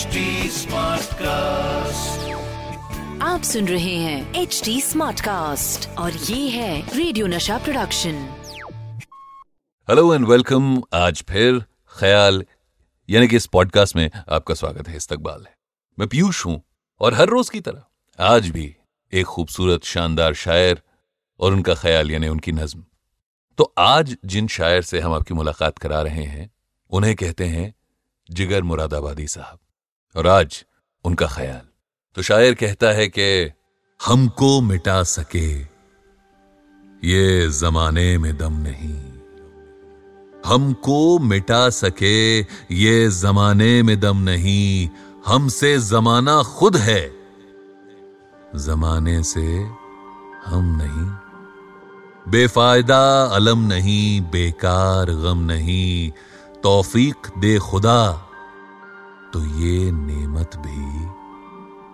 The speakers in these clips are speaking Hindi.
Smart cast आप सुन रहे हैं एच डी स्मार्ट कास्ट और ये है radio Nasha production hello and welcome आज फिर ख्याल यानी कि इस पॉडकास्ट में आपका स्वागत है इस्तकबाल है। मैं पीयूष हूँ और हर रोज की तरह आज भी एक खूबसूरत शानदार शायर और उनका ख्याल यानी उनकी नज्म। तो आज जिन शायर से हम आपकी मुलाकात करा रहे हैं उन्हें कहते हैं जिगर मुरादाबादी साहब। और आज उनका ख्याल। तो शायर कहता है कि, हमको मिटा सके। ये जमाने में दम नहीं। हमको मिटा सके, ये जमाने में दम नहीं। हमसे जमाना खुद है। जमाने से हम नहीं। बेफायदा अलम नहीं, बेकार गम नहीं। तौफीक दे खुदा तो ये नेमत भी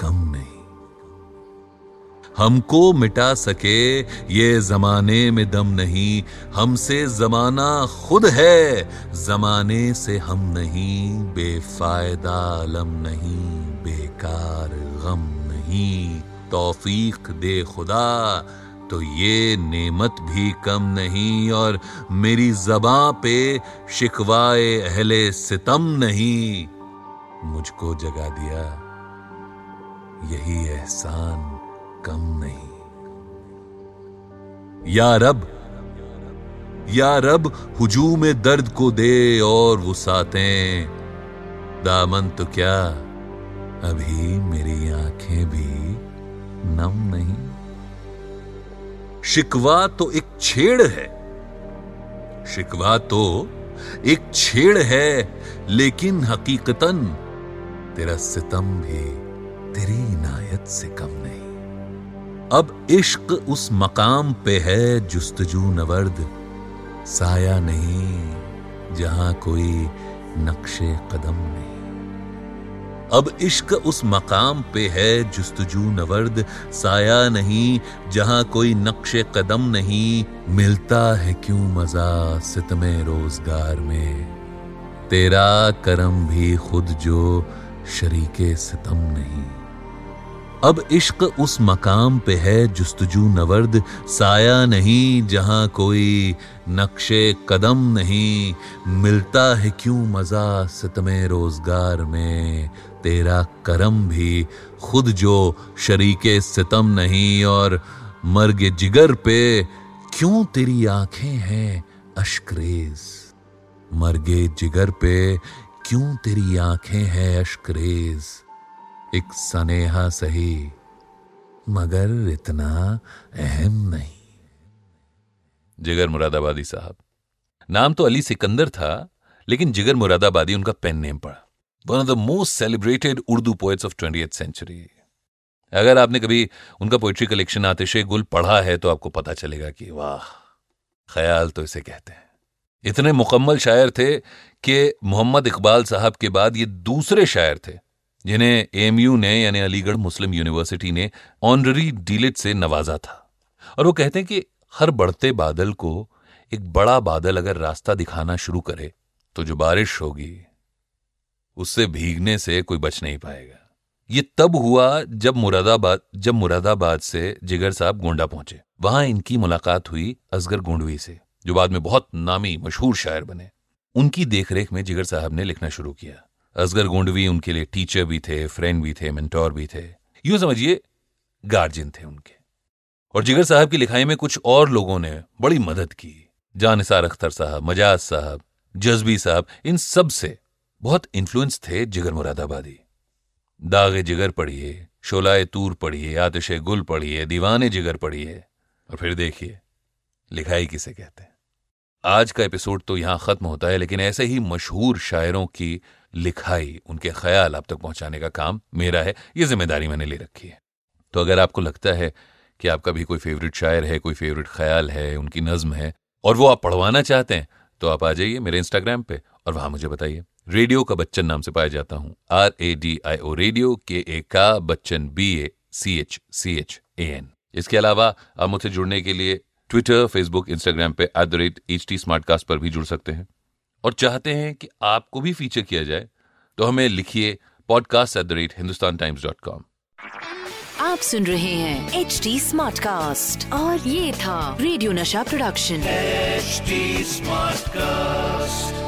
कम नहीं। हमको मिटा सके ये जमाने में दम नहीं। हमसे जमाना खुद है, जमाने से हम नहीं। बेफायदा अलम नहीं, बेकार गम नहीं। तौफीक दे खुदा तो ये नेमत भी कम नहीं। और मेरी जबां पे शिकवाए अहले सितम नहीं। मुझको जगा दिया। यही एहसान कम नहीं। या रब या रब हुजू में दर्द को दे और वुसातें दामन तो क्या, अभी मेरी आँखें भी नम नहीं। शिकवा तो एक छेड़ है। शिकवा तो एक छेड़ है, लेकिन हकीकतन तेरा सितम भी, तेरी इनायत से कम नहीं। अब इश्क उस मकाम पे है, जुस्तजू नवर्द। साया नहीं, जहाँ कोई नक्शे कदम नहीं। अब इश्क उस मकाम पे है, जुस्तजू नवर्द। साया नहीं, जहाँ कोई नक्शे कदम नहीं। मिलता है क्यों मज़ा सितमे रोज़गार में? तेरा करम भी खुद जो शरीके सितम नहीं। अब इश्क उस मकाम पे है जुस्तजू नवर्द, साया नहीं जहाँ कोई नक्शे कदम नहीं। मिलता है क्यों मज़ा सितमे रोज़गार में? तेरा करम भी खुद जो शरीके सितम नहीं और मर्ग जिगर पे, क्यों तेरी आँखें हैं अशक्रेज मर्गे जिगर पे क्यों तेरी आँखें हैं अशक्रेज? एक सनेहा सही, मगर इतना अहम नहीं। जिगर मुरादाबादी साहब। नाम तो अली सिकंदर था, लेकिन जिगर मुरादाबादी उनका पेन नेम पड़ा। One of the most celebrated Urdu poets of twenty century अगर आपने कभी उनका पोइट्री कलेक्शन आतिशे गुल पढ़ा है तो आपको पता चलेगा कि वाह, ख्याल तो इसे कहते हैं। इतने मुकम्मल शायर थे कि मोहम्मद इकबाल साहब के बाद ये दूसरे शायर थे, जिन्हें एमयू ने, यानी अलीगढ़ मुस्लिम यूनिवर्सिटी ने, ऑनररी डीलिट से नवाजा था। और वो कहते हैं कि हर बढ़ते बादल को एक बड़ा बादल अगर रास्ता दिखाना शुरू करे तो जो बारिश होगी, उससे भीगने से कोई बच नहीं पाएगा। ये तब हुआ जब मुरादाबाद जब मुरादाबाद से जिगर साहब गोंडा पहुँचे। वहाँ इनकी मुलाकात हुई असगर गोंडवी से। जो बाद में बहुत नामी, मशहूर शायर बने। उनकी देखरेख में जिगर साहब ने लिखना शुरू किया। असगर गोंडवी उनके लिए टीचर भी थे फ्रेंड भी थे मेंटोर भी थे। यूँ समझिए गार्जियन थे उनके। और जिगर साहब की लिखाई में कुछ और लोगों ने बड़ी मदद की। जानिसार अख्तर साहब, मजाज साहब, जज्बी साहब, इन सबसे बहुत इन्फ्लुएंस थे जिगर मुरादाबादी। दागे जिगर पढ़िए, शोलाए तूर पढ़िए, आतिश गुल पढ़िए, दीवाने जिगर पढ़िए। और फिर देखिए, लिखाई किसे कहते हैं? आज का एपिसोड तो यहाँ खत्म होता है, लेकिन ऐसे ही मशहूर शायरों की लिखाई, उनके ख्याल आप तक पहुँचाने का काम मेरा है, ये ज़िम्मेदारी मैंने ले रखी है। तो अगर आपको लगता है कि आपका भी कोई फेवरेट शायर है, कोई फेवरेट ख्याल है, उनकी नज्म है, और वो आप पढ़वाना चाहते हैं तो आप आ जाइए मेरे इंस्टाग्राम पे और वहाँ मुझे बताइए। रेडियो का बच्चन नाम से पाया जाता हूँ। R A D I O radio के ए का Bachchan B A C H C H A N इसके अलावा आप मुझसे जुड़ने के लिए ट्विटर फेसबुक इंस्टाग्राम पे at the rate H T पर भी जुड़ सकते हैं। और चाहते हैं कि आपको भी फीचर किया जाए तो हमें लिखिए podcast at the rate Hindustan Times dot com आप सुन रहे हैं एच टी स्मार्ट कास्ट और ये था radio Nasha production smart Smartcast.